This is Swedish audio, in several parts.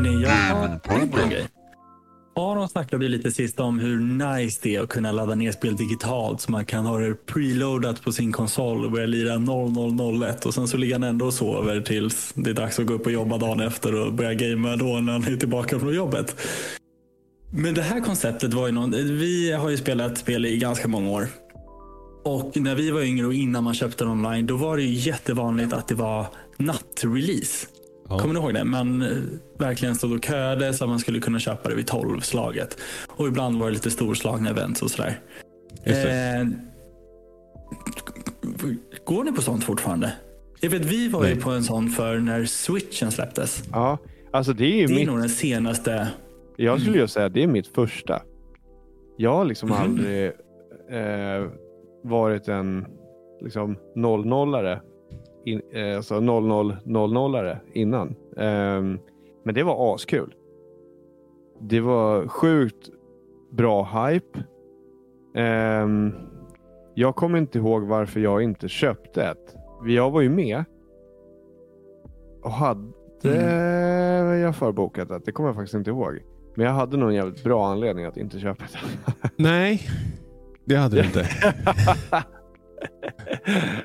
Hörrni, jag har tänkt på en grej. Aron snackade lite sist om hur nice det är att kunna ladda ner spel digitalt så man kan ha det preloadat på sin konsol och börja lira 0001 och sen så ligger han ändå och sover tills det är dags att gå upp och jobba dagen efter och börja gamea då när han är tillbaka från jobbet. Men det här konceptet var ju något, vi har ju spelat spel i ganska många år. Och när vi var yngre och innan man köpte det online, då var det ju jättevanligt att det var nattrelease. Ja. Kommer ni ihåg det? Man eh, verkligen stod och köade så att man skulle kunna köpa det vid tolvslaget. Och ibland var det lite storslagna events och sådär. Eh, går ni på sånt fortfarande? Jag vet, vi var ju Nej. på en sån för när switchen släpptes. Ja, alltså det är ju Det är mitt, nog den senaste. jag skulle ju säga att det är mitt första. Jag har liksom Mhm. aldrig eh, varit en liksom 00-are. In, eh, alltså 00-00-are innan. Ehm, men det var askul. Det var sjukt bra hype. Ehm, jag kommer inte ihåg varför jag inte köpte ett. Jag var ju med. Och hade jag förbokat ett? Det kommer jag faktiskt inte ihåg. Men jag hade nog en jävligt bra anledning att inte köpa ett. Nej, det hade du inte.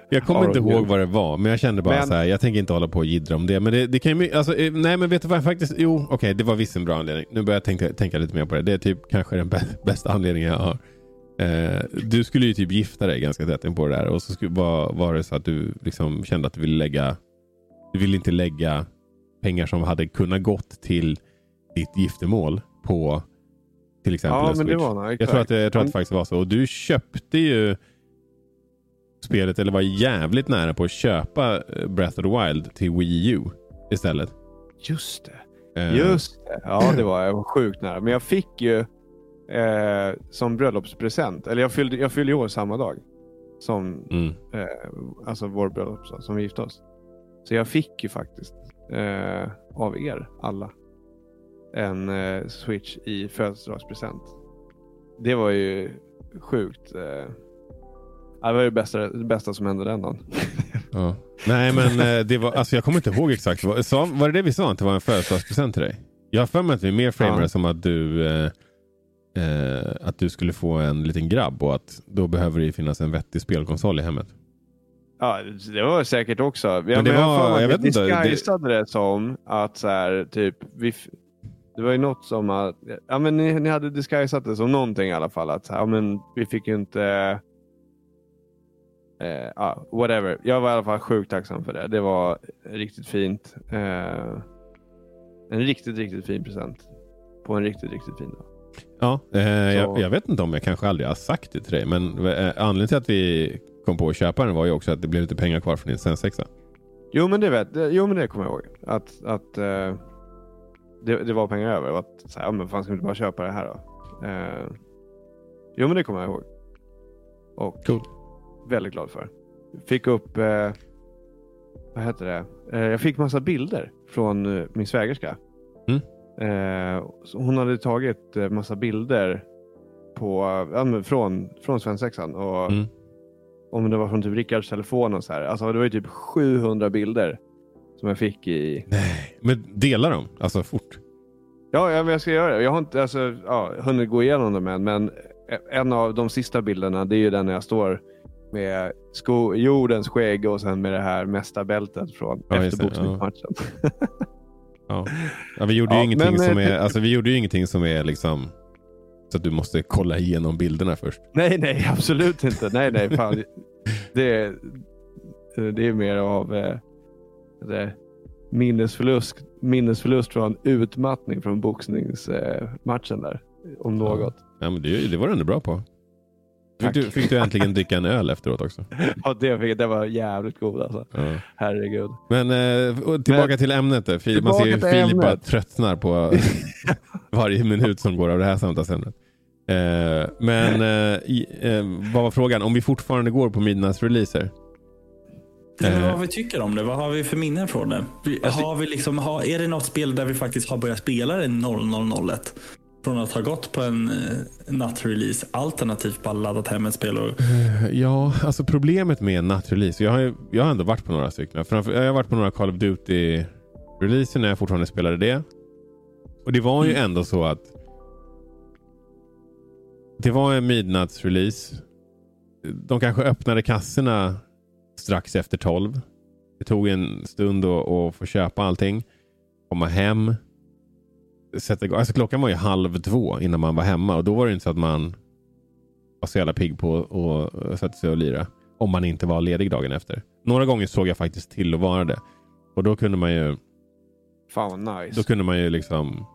Jag kommer inte ihåg vad det var, men jag kände bara Men- så här, jag tänker inte hålla på och jiddra om det. Men det, det kan ju, alltså, eh, nej men vet du vad, faktiskt, jo, okej, det var visst en bra anledning. Nu börjar jag tänka, tänka lite mer på det. Det är typ kanske den bä- bästa anledningen jag har. Eh, du skulle ju typ gifta dig ganska tätt in på det där och så skulle, var, var det så att du liksom kände att du ville lägga, du ville inte lägga pengar som hade kunnat gått till ditt giftermål på till exempel Ja, en men det Switch. var nog Jag tror att jag tror att det faktiskt var så. Och du köpte ju spelet, eller var jävligt nära på att köpa eh, Breath of the Wild till Wii U istället. Just det. Eh, Just det. Ja, det var jag var sjukt nära. Men jag fick ju eh, som bröllopspresent. Eller jag fyllde, jag fyllde år samma dag. Som Mm. eh, alltså vår bröllopsdag som vi gifte oss. Så jag fick ju faktiskt eh, av er alla en eh, switch i födelsedagspresent. Det var ju sjukt. Eh, det var det bästa, det bästa som hände den dagen. Ja. Nej men eh, det var, alltså jag kommer inte ihåg exakt. Vad- Sa, var det det vi sa? Att det var en födelsedagspresent till dig? Jag har för mig att vi mer framade Ja. som att du eh, eh, att du skulle få en liten grabb och att då behöver det ju finnas en vettig spelkonsol i hemmet. Ja, det var säkert också. Ja, Men det jag har var- jag att vet inte, det- det som att så här, typ, vi, det var ju något som att, ja men ni, ni hade disguisat det som någonting i alla fall. Att ja, men vi fick ju inte, eh, ja, whatever. Jag var i alla fall sjukt tacksam för det. Det var riktigt fint. Eh, en riktigt, riktigt fin present. På en riktigt, riktigt fin dag. Ja, eh, jag, jag vet inte om jag kanske aldrig har sagt det till dig, men eh, anledningen till att vi kom på att köpa den var ju också att det blev lite pengar kvar från din svensexa. Jo men det, vet, jo, men det kommer jag ihåg. Att, att eh, det, det var pengar över. Och att, så här, men fan ska vi inte bara köpa det här då? Eh, jo men det kommer jag ihåg. Och Cool. Väldigt glad för. Fick upp, eh, vad heter det? Eh, jag fick massa bilder från eh, min svägerska. Mm. Eh, hon hade tagit eh, massa bilder på, ja, från, från svensexan. Och Mm. om det var från typ Rickards telefon och så här. Alltså det var ju typ 700 bilder som jag fick i... Nej, men dela dem, alltså fort. Ja, ja men jag ska göra det. Jag har inte alltså, ja, hunnit gå igenom dem än, men en av de sista bilderna det är ju den när jag står med sko, jordens skägg och sen med det här mästarbältet från Ja, efter boxningsmatchen. Ja. Ja, vi gjorde ju Ja, ingenting men, som eh, är, alltså vi gjorde ju ingenting som är liksom så att du måste kolla igenom bilderna först. nej, nej, absolut inte. Nej, nej, fan. Det, är- det är mer av eh, minnesförlust, minnesförlust från utmattning från boxningsmatchen där. Om något. Ja, men det, det var du ändå bra på. Fick du, fick du äntligen dricka en öl efteråt också? Ja, det, fick- det var jävligt god alltså. Ja. Herregud. Men eh, tillbaka Men- till ämnet. Där. Filip, Man ser ju Filip bara tröttnar på varje minut som går av det här samtalsämnet. Eh, men eh, i, eh, vad var frågan? Om vi fortfarande går på midnattsreleaser? Eh. vad vi tycker om det. Vad har vi för minnen från det? Alltså- Har vi liksom, har, är det något spel där vi faktiskt har börjat spela det 0001? Från att ha gått på en eh, nattrelease alternativt bara laddat hem ett spel och Eh, Ja, alltså problemet med en nattrelease. Jag har, jag har ändå varit på några stycken. Framför, jag har varit på några Call of Duty-releaser när jag fortfarande spelade det. Och det var ju Mm. ändå så att det var en midnattsrelease. De kanske öppnade kassorna strax efter 12. Det tog en stund att, att få köpa allting. Komma hem. Sätta igång. Alltså klockan var ju halv två innan man var hemma och då var det inte så att man var så jävla pigg på att sätta sig och lira. Om man inte var ledig dagen efter. Några gånger såg jag faktiskt till att vara det. Och då kunde man ju, Fan vad nice. då kunde man ju liksom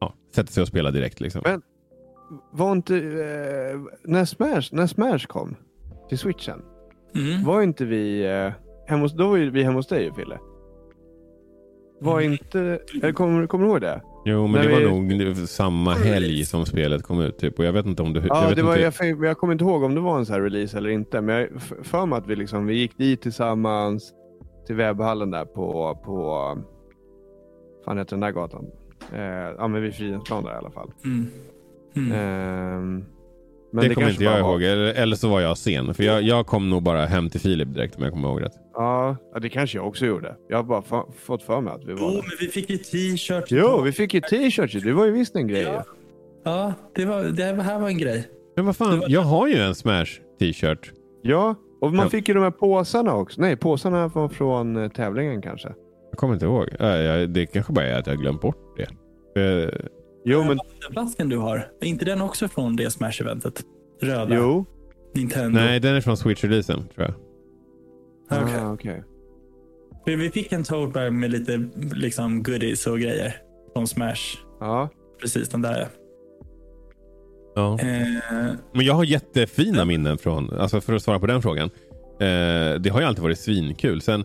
ja, sätta sig och spela direkt. Liksom. Men- Var inte... Eh, när, Smash, när Smash kom till switchen. Mm. Var inte vi... Eh, hemma hos, då var ju vi hemma hos dig ju Fille. Var inte... Eller kommer, kommer du ihåg det? Jo, men När det var vi- nog samma helg som spelet kom ut. Typ. Och jag vet inte om du... jag Ja, vet det var, inte, jag, jag kommer inte ihåg om det var en sån här release eller inte. Men jag för mig att vi, liksom, vi gick dit tillsammans till webbhallen där på... på fan heter den där gatan? Eh, ja, men vid Fridhemsplan där i alla fall. Mm. Mm. Ehm, men det, kommer kanske inte jag ihåg. Eller, eller så var jag sen. För jag, jag kom nog bara hem till Filip direkt om jag kommer ihåg rätt. Ja, det kanske jag också gjorde. Jag har bara fa- fått för mig att vi var Jo, där. men vi fick ju t-shirt. Jo, vi fick ju t-shirts. Det var ju visst en grej. Ja. Ja, det, var, det här var en grej. Men vad fan, jag har ju en Smash t-shirt. Ja, och man Ja. fick ju de här påsarna också. Nej, påsarna var från eh, tävlingen kanske. Jag kommer inte ihåg. Äh, det kanske bara är att jag har glömt bort det. Eh, Jo, men Den flaskan du har, är inte den också från det Smash-eventet? Röda? jo. Nintendo? nej, den är från Switch-releasen tror jag. Okej. Ah, okej. För Vi fick en tote med lite liksom, goodies och grejer från Smash. Ja, Precis den där. Ja. Eh, Men jag har jättefina minnen från, alltså för att svara på den frågan. Eh, det har ju alltid varit svinkul. Sen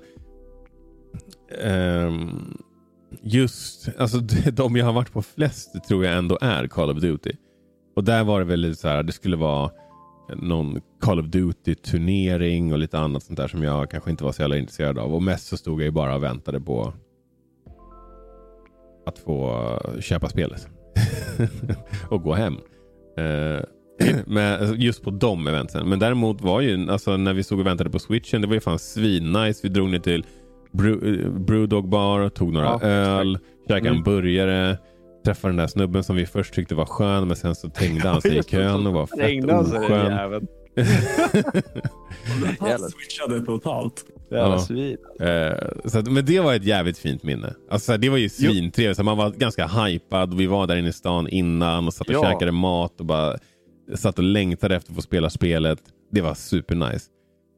ehm, just, alltså de jag har varit på flest tror jag ändå är Call of Duty. Och där var det väl lite så här, det skulle vara någon Call of Duty turnering och lite annat sånt där som jag kanske inte var så jävla intresserad av. Och mest så stod jag ju bara och väntade på att få köpa spelet. och gå hem. Eh, alltså, just på de eventen. Men däremot var ju, alltså, när vi stod och väntade på switchen, det var ju fan svinnice. Vi drog ner till Brew, eh, Brewdog bar, tog några Ja, öl, käkade en Mm. burgare. Träffade den där snubben som vi först tyckte var skön, men sen så tängde han sig i kön och var fett oskön. han switchade totalt. Jävla Ja. svin. Eh, så att, men det var ett jävligt fint minne. Alltså, så här, det var ju svintrevligt. Så Man var ganska hypad. Vi var där inne i stan innan och satt och Ja. käkade mat och bara satt och längtade efter att få spela spelet. Det var supernice.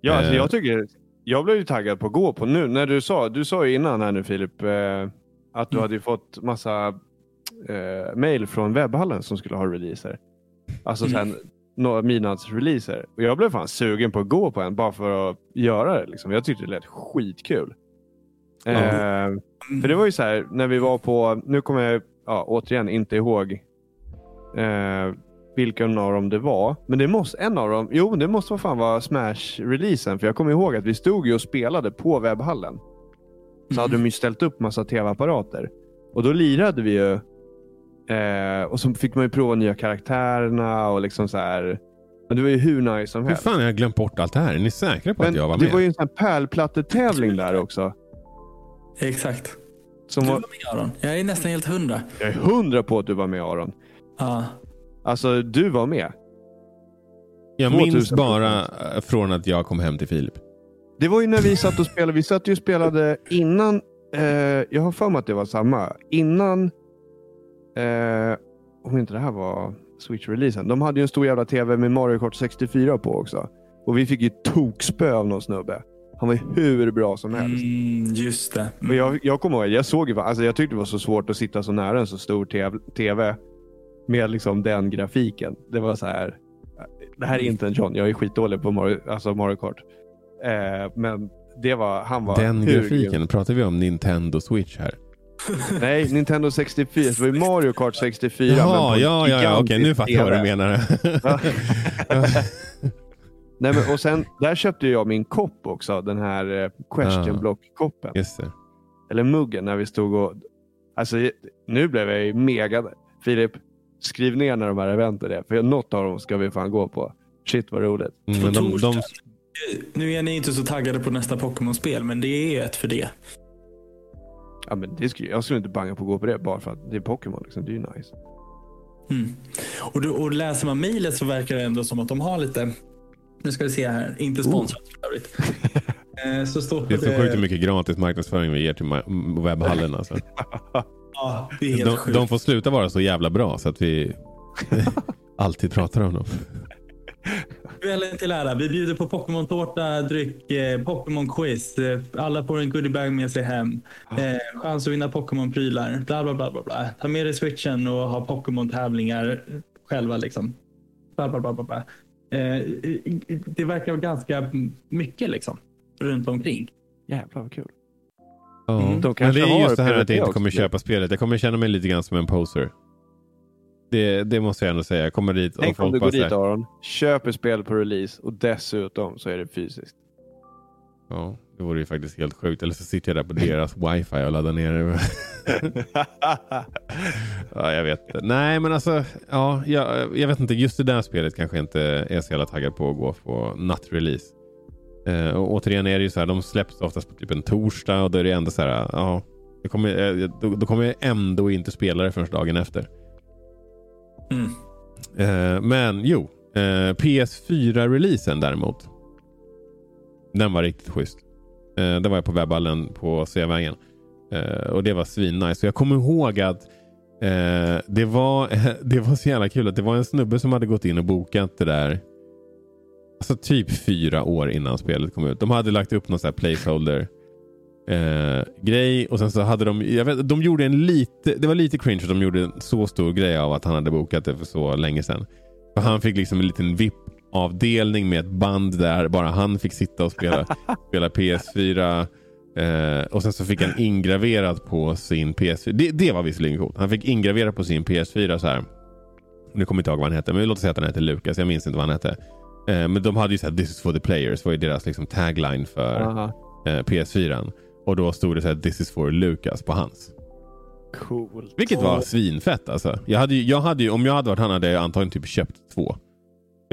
Ja, alltså Eh. jag tycker... Jag blev ju taggad på att gå på nu. När du sa, du sa ju innan här nu Filip, eh, att du Mm. hade ju fått massa eh, mail från webbhallen som skulle ha releaser. Alltså Mm. sen några midnattsreleaser. Och jag blev fan sugen på att gå på en bara för att göra det. Liksom. Jag tyckte det lät skitkul. Ja. Eh, för det var ju så här, när vi var på, nu kommer jag ja, återigen inte ihåg eh, vilken av dem det var. Men det måste, en av dem, jo det måste fan vara Smash-releasen. För jag kommer ihåg att vi stod ju och spelade på webbhallen. Så hade de ju ställt upp massa tv-apparater. Och då lirade vi ju. Eh, och så fick man ju prova nya karaktärerna och liksom så här. Men det var ju hur nice som Hur helst. fan har jag glömt bort allt det här? Är ni säkra på Men att jag var det med? var ju en sån här pärlplattetävling där också. Exakt. Som Du var, var med Aron. Jag är nästan helt hundra. jag är hundra på att du var med Aron. Ja. Alltså du var med. Jag 2000 minns bara eh, från att jag kom hem till Filip. Det var ju när vi satt och spelade. Vi satt ju och spelade innan. Eh, jag har för mig att det var samma. Innan. Eh, om inte det här var Switch-releasen. De hade ju en stor jävla tv med Mario Kart 64 på också. Och vi fick ju tokspö av någon snubbe. Han var ju hur bra som helst. Mm, just det. Men jag, jag kommer ihåg, jag såg ju, alltså jag tyckte det var så svårt att sitta så nära en så stor tv med liksom den grafiken. Det var så här. Det här är inte en John, jag är skitdålig på Mario, alltså Mario Kart. Eh, men det var, han var Den grafiken. grym. Pratar vi om Nintendo Switch här? Nej, Nintendo 64. Det var ju Mario Kart 64. men på Jaha, ja, ja, ja, okej, nu fattar jag vad du menar. Nej, men, och sen, där köpte jag min kopp också. Den här eh, question Ah. block-koppen. Eller muggen när vi stod och... Alltså, nu blev jag ju mega... Filip, skriv ner när de här eventen är. För något av dem ska vi fan gå på. Shit vad roligt. Mm, men de, de, Nu är ni inte så taggade på nästa Pokémon-spel, men det är ett för det. Ja, men det skulle, jag skulle inte banga på att gå på det bara för att det är Pokémon. Liksom. Det är ju nice. Mm. Och, då, och läser man mejlet så verkar det ändå som att de har lite, nu ska vi se här, inte sponsrat för övrigt. Eh, så står Det är så sjukt hur mycket gratis marknadsföring vi ger till webbhallen. Alltså. Ja, det är helt De, sjukt. de får sluta vara så jävla bra så att vi alltid pratar om dem. Kvällen till ära. Vi bjuder på Pokémon-tårta, dryck, eh, Pokémon-quiz. Eh, alla får en goodiebag med sig hem. Eh, chans att vinna Pokémon-prylar. Bla, bla, bla, bla, bla. Ta med dig switchen och ha Pokémon-tävlingar själva. Liksom. Bla, bla, bla, bla, bla. Eh, det verkar vara ganska mycket liksom, runt omkring. Jävlar vad kul. Ja. Mm. De Men det är just det här att jag inte kommer också. köpa spelet. Jag kommer känna mig lite grann som en poser. Det, det måste jag ändå säga. Jag kommer dit och Tänk om folk du bara går dit Aron, köper spel på release och dessutom så är det fysiskt. Ja, det vore ju faktiskt helt sjukt. Eller så sitter jag där på deras wifi och laddar ner det. ja, jag vet. Nej, men alltså, ja, jag, jag vet inte. Just det där spelet kanske inte är så jävla taggad på att gå på nattrelease. Eh, och återigen är det ju så här, de släpps oftast på typ en torsdag och då är det ändå så här, ja, det kommer, eh, då, då kommer jag ändå inte spela det förrän dagen efter. Mm. Eh, men jo, eh, PS4-releasen däremot. Den var riktigt schysst. Eh, det var jag på webbhallen på Sveavägen. Eh, och det var svinnice. Så jag kommer ihåg att det, var, det var så jävla kul att det var en snubbe som hade gått in och bokat det där. Alltså typ fyra år innan spelet kom ut. De hade lagt upp någon sån här placeholder eh, grej och sen så hade de, jag vet, de gjorde en lite, det var lite cringe att de gjorde en så stor grej av att han hade bokat det för så länge sedan. För han fick liksom en liten VIP-avdelning med ett band där bara han fick sitta och spela, spela PS4. Eh, och sen så fick han ingraverat på sin PS4. Det, det var visserligen coolt. Han fick ingraverat på sin PS4 så här. Nu kommer jag inte ihåg vad han hette, men låt oss säga att han hette Lukas. Jag minns inte vad han hette. Eh, men de hade ju såhär, this is for the players, var ju deras liksom tagline för eh, PS4. Och då stod det så här, this is for Lukas på hans. Coolt. Vilket var svinfett alltså. Jag hade, ju, jag hade ju, om jag hade varit han hade jag antagligen typ köpt två.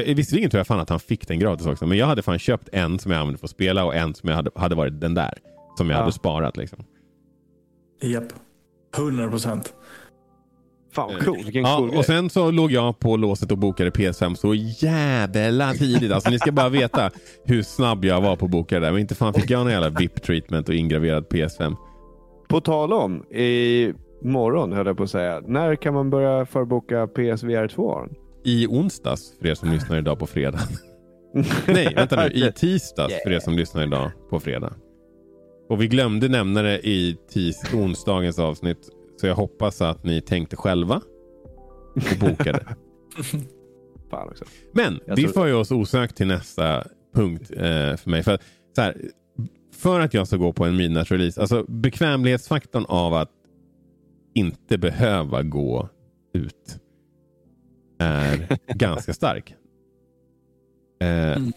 Visserligen tror jag fan att han fick den gratis också. Men jag hade fan köpt en som jag använde för att spela och en som jag hade, hade varit den där. Som jag Ja. hade sparat liksom. Japp. 100 procent. Fan vad coolt. Vilken Ja, cool grej. och sen så låg jag på låset och bokade PS5 så jävla tidigt. Alltså ni ska bara veta hur snabb jag var på att boka det där. Men inte fan fick jag någon jävla VIP-treatment och ingraverad PS5. På tal om, i morgon höll jag på att säga. När kan man börja förboka PSVR 2 Aron? I onsdags för er som lyssnar idag på fredag. Nej, vänta nu. I tisdags för er som lyssnar idag på fredag. Och vi glömde nämna det i tis onsdagens avsnitt. Så jag hoppas att ni tänkte själva och bokade. Men Jag det tror- för ju oss osökt till nästa punkt eh, för mig. För, så här, för att jag ska gå på en midnatt-release, alltså bekvämlighetsfaktorn av att inte behöva gå ut är ganska stark. Eh, Mm.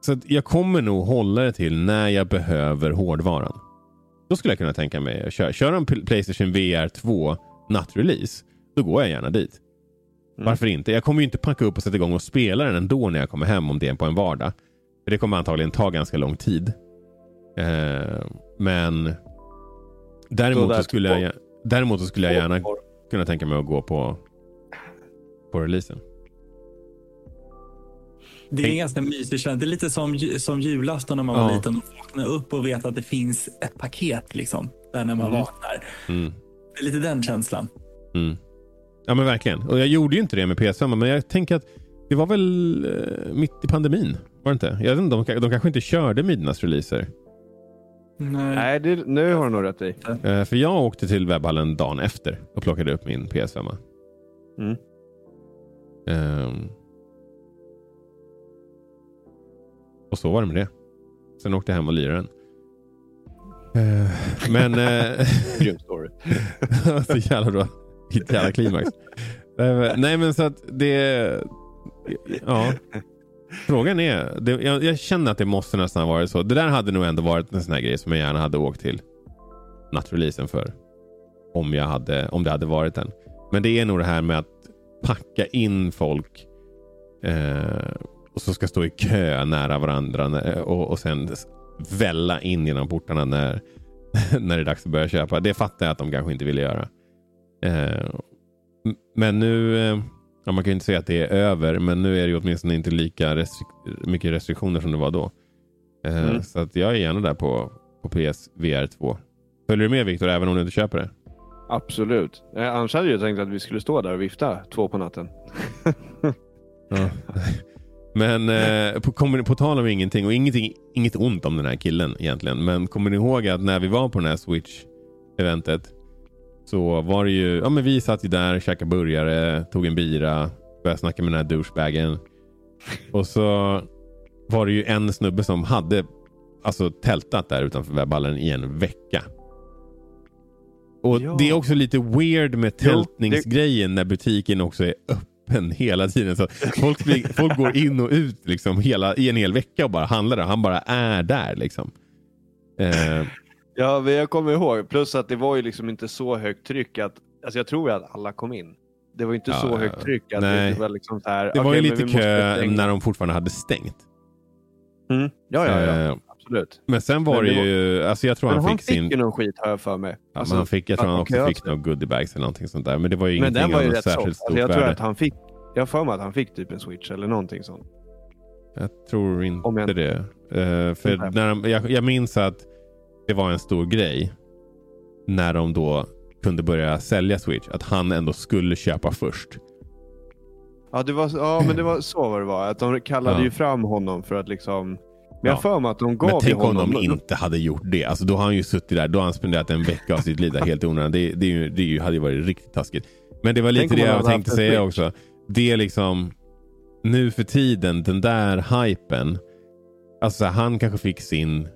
Så jag kommer nog hålla det till när jag behöver hårdvaran. Då skulle jag kunna tänka mig att köra, köra en Playstation VR 2 nattrelease. Då går jag gärna dit. Mm. Varför inte? Jag kommer ju inte packa upp och sätta igång och spela den ändå när jag kommer hem om det är på en vardag. För det kommer antagligen ta ganska lång tid. Eh, men däremot skulle jag, däremot skulle jag gärna kunna tänka mig att gå på, på releasen. Det är en ganska mysig känsla. Det är lite som, som julafton när man var Ja. liten och vaknade upp och vet att det finns ett paket liksom. Där när man Mm. vaknar. Mm. Det är lite den känslan. Mm. Ja men verkligen. Och jag gjorde ju inte det med PS5 men jag tänker att det var väl eh, mitt i pandemin. Var det inte? Jag vet inte, de, de kanske inte körde midnattsreleaser. Nej. Nej, det, nu har du nog rätt i. Eh, för jag åkte till webbhallen dagen efter och plockade upp min PS5. Mm. Ehm. Och så var det med det. Sen åkte jag hem och lirade den. Eh, men... eh, Grym story. så jävla bra. Vilket jävla klimax. Nej, men- så att det... Ja. Frågan är, det, jag, jag känner att det måste nästan ha varit så. Det där hade nog ändå varit en sån här grej som jag gärna hade åkt till nattreleasen för. Om, jag hade, om det hade varit den. Men det är nog det här med att packa in folk eh, och så ska stå i kö nära varandra och, och sen välla in genom portarna när när det är dags att börja köpa. Det fattar jag att de kanske inte ville göra. Eh, men nu, eh, ja, man kan ju inte säga att det är över, men nu är det ju åtminstone inte lika restrik- mycket restriktioner som det var då. Eh, Mm. Så att jag är gärna där på, på PSVR 2. Följer du med Viktor, även om du inte köper det? Absolut. Eh, annars hade jag tänkt att vi skulle stå där och vifta två på natten. Ja. Men eh, på, kommer, på tal om ingenting och ingenting, inget ont om den här killen egentligen. Men kommer ni ihåg att när vi var på det här Switch-eventet så var det ju, ja men vi satt ju där, käkade burgare, tog en bira, började snacka med den här douchebagen. Och så var det ju en snubbe som hade alltså tältat där utanför webbhallen i en vecka. Och Ja. Det är också lite weird med Jo, det- tältningsgrejen när butiken också är öppen hela tiden. Så folk, blir, folk går in och ut liksom hela, i en hel vecka och bara handlar där. Han bara är där. Liksom. Eh, Ja, men jag kommer ihåg. Plus att det var ju liksom inte så högt tryck att... Alltså jag tror ju att alla kom in. Det var inte Ja, så högt tryck att Nej. det var liksom här... det var okej, ju lite kö när de fortfarande hade stängt. Mm. Ja, ja, ja. Eh, Absolut. men sen var Men det, det var- ju, alltså jag tror han, han fick fick sin... ju någon skit har jag för mig. Ja, Alltså, han fick, jag tror att han också fick några goodiebags eller någonting sånt där. Men det var ju men den ingenting var av ju något rätt soft. särskilt stort Alltså jag tror värde. att han fick... Jag har för mig att han fick typ en switch eller någonting sånt. Jag tror inte Om jag- det. Eh, för Nej. när de, jag, jag minns att det var en stor grej när de då kunde börja sälja Switch. Att han ändå skulle köpa först. Ja, det var, ja men det var så var det var. Att de kallade Ja. ju fram honom för att liksom... Men jag Ja. har för mig att de gav Men tänk om honom... de inte hade gjort det. Alltså då har han ju suttit där. Då har han spenderat en vecka av sitt liv där helt i onödan. Det, det, det ju- hade ju varit riktigt taskigt. Men det var Tänk lite om det jag tänkte säga också. Det är liksom nu för tiden, den där hypen. Alltså han kanske fick sin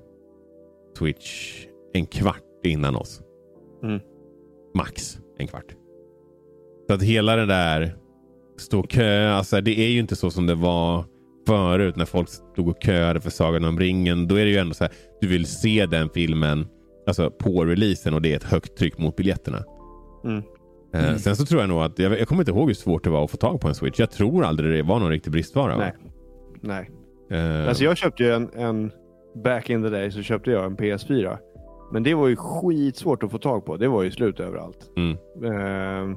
Twitch en kvart innan oss. Mm. Max en kvart. Så att hela det där stå kö, alltså det är ju inte så som det var förut när folk stod och köade för Sagan om ringen. Då är det ju ändå så här, du vill se den filmen alltså på releasen och det är ett högt tryck mot biljetterna. Mm. Eh, Mm. Sen så tror jag nog att, jag, jag kommer inte ihåg hur svårt det var att få tag på en Switch. Jag tror aldrig det var någon riktig bristvara. va? Nej. Nej. Eh, Alltså jag köpte ju en, en... Back in the day så köpte jag en PS4. Men det var ju skitsvårt att få tag på. Det var ju slut överallt. Mm. Eh,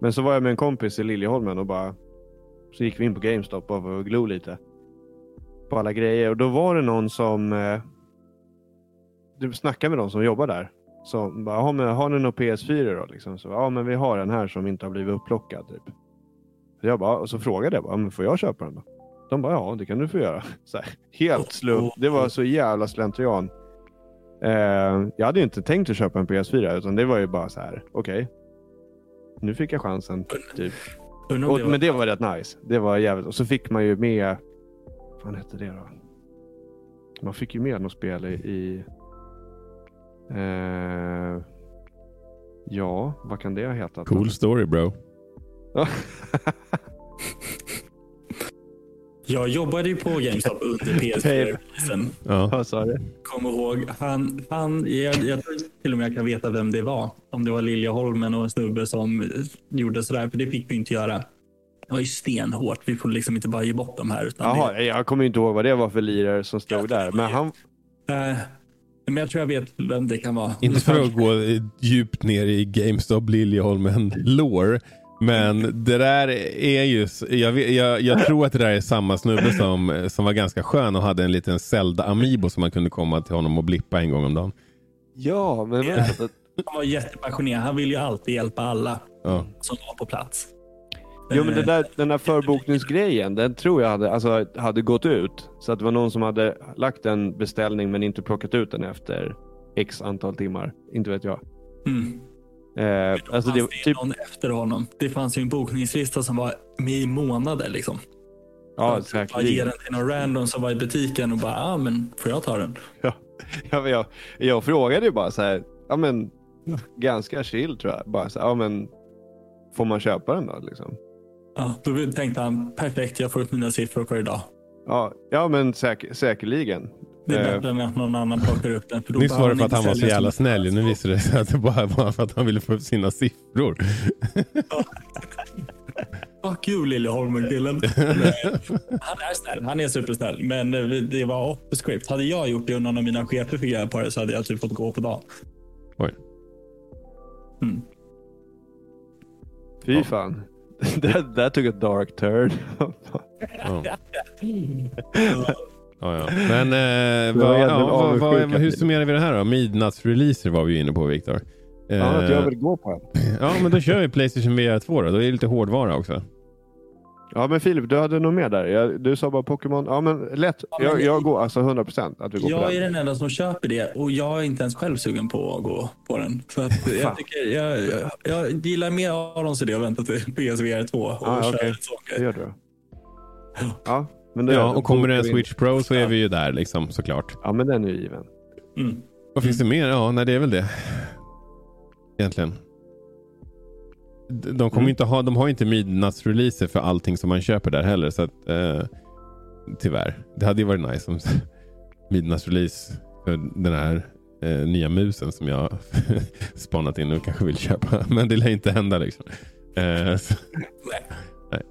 men så var jag med en kompis i Liljeholmen och bara... Så gick vi in på GameStop att glo lite. På alla grejer. Och då var det någon som... Eh, du snackade med de som jobbar där. Som bara, "Ja, men har ni någon PS4 då? Liksom. Så, ja men vi har en här som inte har blivit upplockad. Typ. Så jag bara, och så frågade jag bara, men får jag köpa den då? De bara, ja det kan du få göra. Här, helt slump. Det var så jävla slentrian. Eh, jag hade ju inte tänkt att köpa en PS4 utan det var ju bara så här, okej. Nu fick jag chansen. Typ. Och, men det var rätt nice. Det var jävligt. Och så fick man ju med, vad fan hette det då? Man fick ju med något spel i, i eh, ja, vad kan det ha hetat? Cool story bro. Ja. Jag jobbade ju på GameStop under PS4-releasen. Ja. Vad sa du? Kom ihåg, han, han, jag, jag tror till och med jag kan veta vem det var. Om det var Liljeholmen och en snubbe som gjorde sådär, för det fick vi inte göra. Det var ju stenhårt. Vi får liksom inte bara ge bort dem här. Utan Jaha, jag kommer inte ihåg vad det var för lirare som stod där. Men han, det, eh, men jag tror jag vet vem det kan vara. Inte för att gå djupt ner i GameStop Liljeholmen lore. Men det där är ju, jag, jag, jag tror att det där är samma snubbe som, som var ganska skön och hade en liten Zelda Amiibo som man kunde komma till honom och blippa en gång om dagen. ja, men vänta. Han var jättepassionerad. Han ville ju alltid hjälpa alla Ja. som var på plats. Jo, men Eh, där, den där förbokningsgrejen, den tror jag hade, alltså, hade gått ut. Så att det var någon som hade lagt en beställning men inte plockat ut den efter x antal timmar. Inte vet jag. Mm. Eh, alltså det, typ, någon efter honom. Det fanns ju en bokningslista som var med i månader. Liksom. ja, Bara ge den till någon random som var i butiken och bara, ja ah, men får jag ta den? Ja, men jag, jag frågade ju bara så här, ja men ganska chill tror jag. Bara så här, ja men får man köpa den då liksom? Ja, då tänkte han, perfekt, jag får upp mina siffror för idag. Ja, ja men säker, säkerligen. Det är Eh. bättre än att någon annan plockar upp den. För då Nyss var det för att han var så jävla snäll. Nu visade det sig att det bara var för att han ville få upp sina siffror. Fuck you Liljeholmen-killen. han är snäll. Han är supersnäll. Men eh, det var off script. Hade jag gjort det och någon av mina chefer fick reda på det så hade jag typ fått gå på dagen. Mm. Fy Ja. fan. Det där tog ett dark turn. Ja. Ja, ja. Men eh, vad, ja, vad, vad, hur summerar vi det här då? Midnattsreleaser var vi ju inne på Viktor. Eh, Ja, att jag vill gå på en. ja, men då kör vi Playstation VR 2 då. Då är det lite hårdvara också. Ja men Filip, du hade nog mer där. Jag, du sa bara Pokémon. Ja men lätt. Ja, men jag, det- jag går alltså 100% att vi går på Jag är den. enda som köper det och jag är inte ens själv sugen på att gå på den. För att jag, tycker, jag, jag, jag gillar mer Arons idé att vänta till PSVR 2 och Ah, köra okej. en Det gör du. Ja, men då Ja, och kommer det en. Switch Pro så är vi ju där liksom såklart. Ja men den är ju given. Mm. Vad finns det mer? Ja, nej det är väl det. Egentligen. De, kommer Mm. inte ha, de har inte midnattsreleaser för allting som man köper där heller. Så att, eh, tyvärr. Det hade ju varit nice om midnattsrelease för den här eh, nya musen som jag spanat in och kanske vill köpa. Men det lär inte hända liksom. Eh, så, Nej.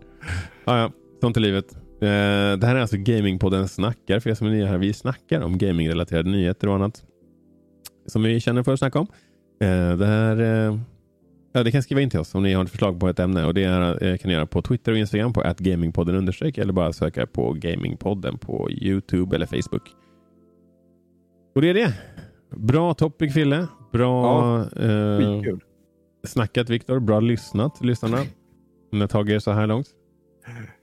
Ja, ja, sånt är livet. Eh, det här är alltså Gamingpodden Snackar. För er som är nya här. Vi snackar om gamingrelaterade nyheter och annat. Som vi känner för att snacka om. Eh, det här eh, Ja, det kan skriva in till oss om ni har ett förslag på ett ämne och det är, eh, kan ni göra på Twitter och Instagram på gamingpodden understreck eller bara söka på Gamingpodden på Youtube eller Facebook. Och det är det. Bra topic Fille. Bra eh, Skitkul. snackat Viktor. Bra lyssnat lyssnarna. Om ni har tagit er så här långt.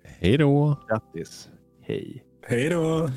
Hej då. Grattis. Hej. Hej då!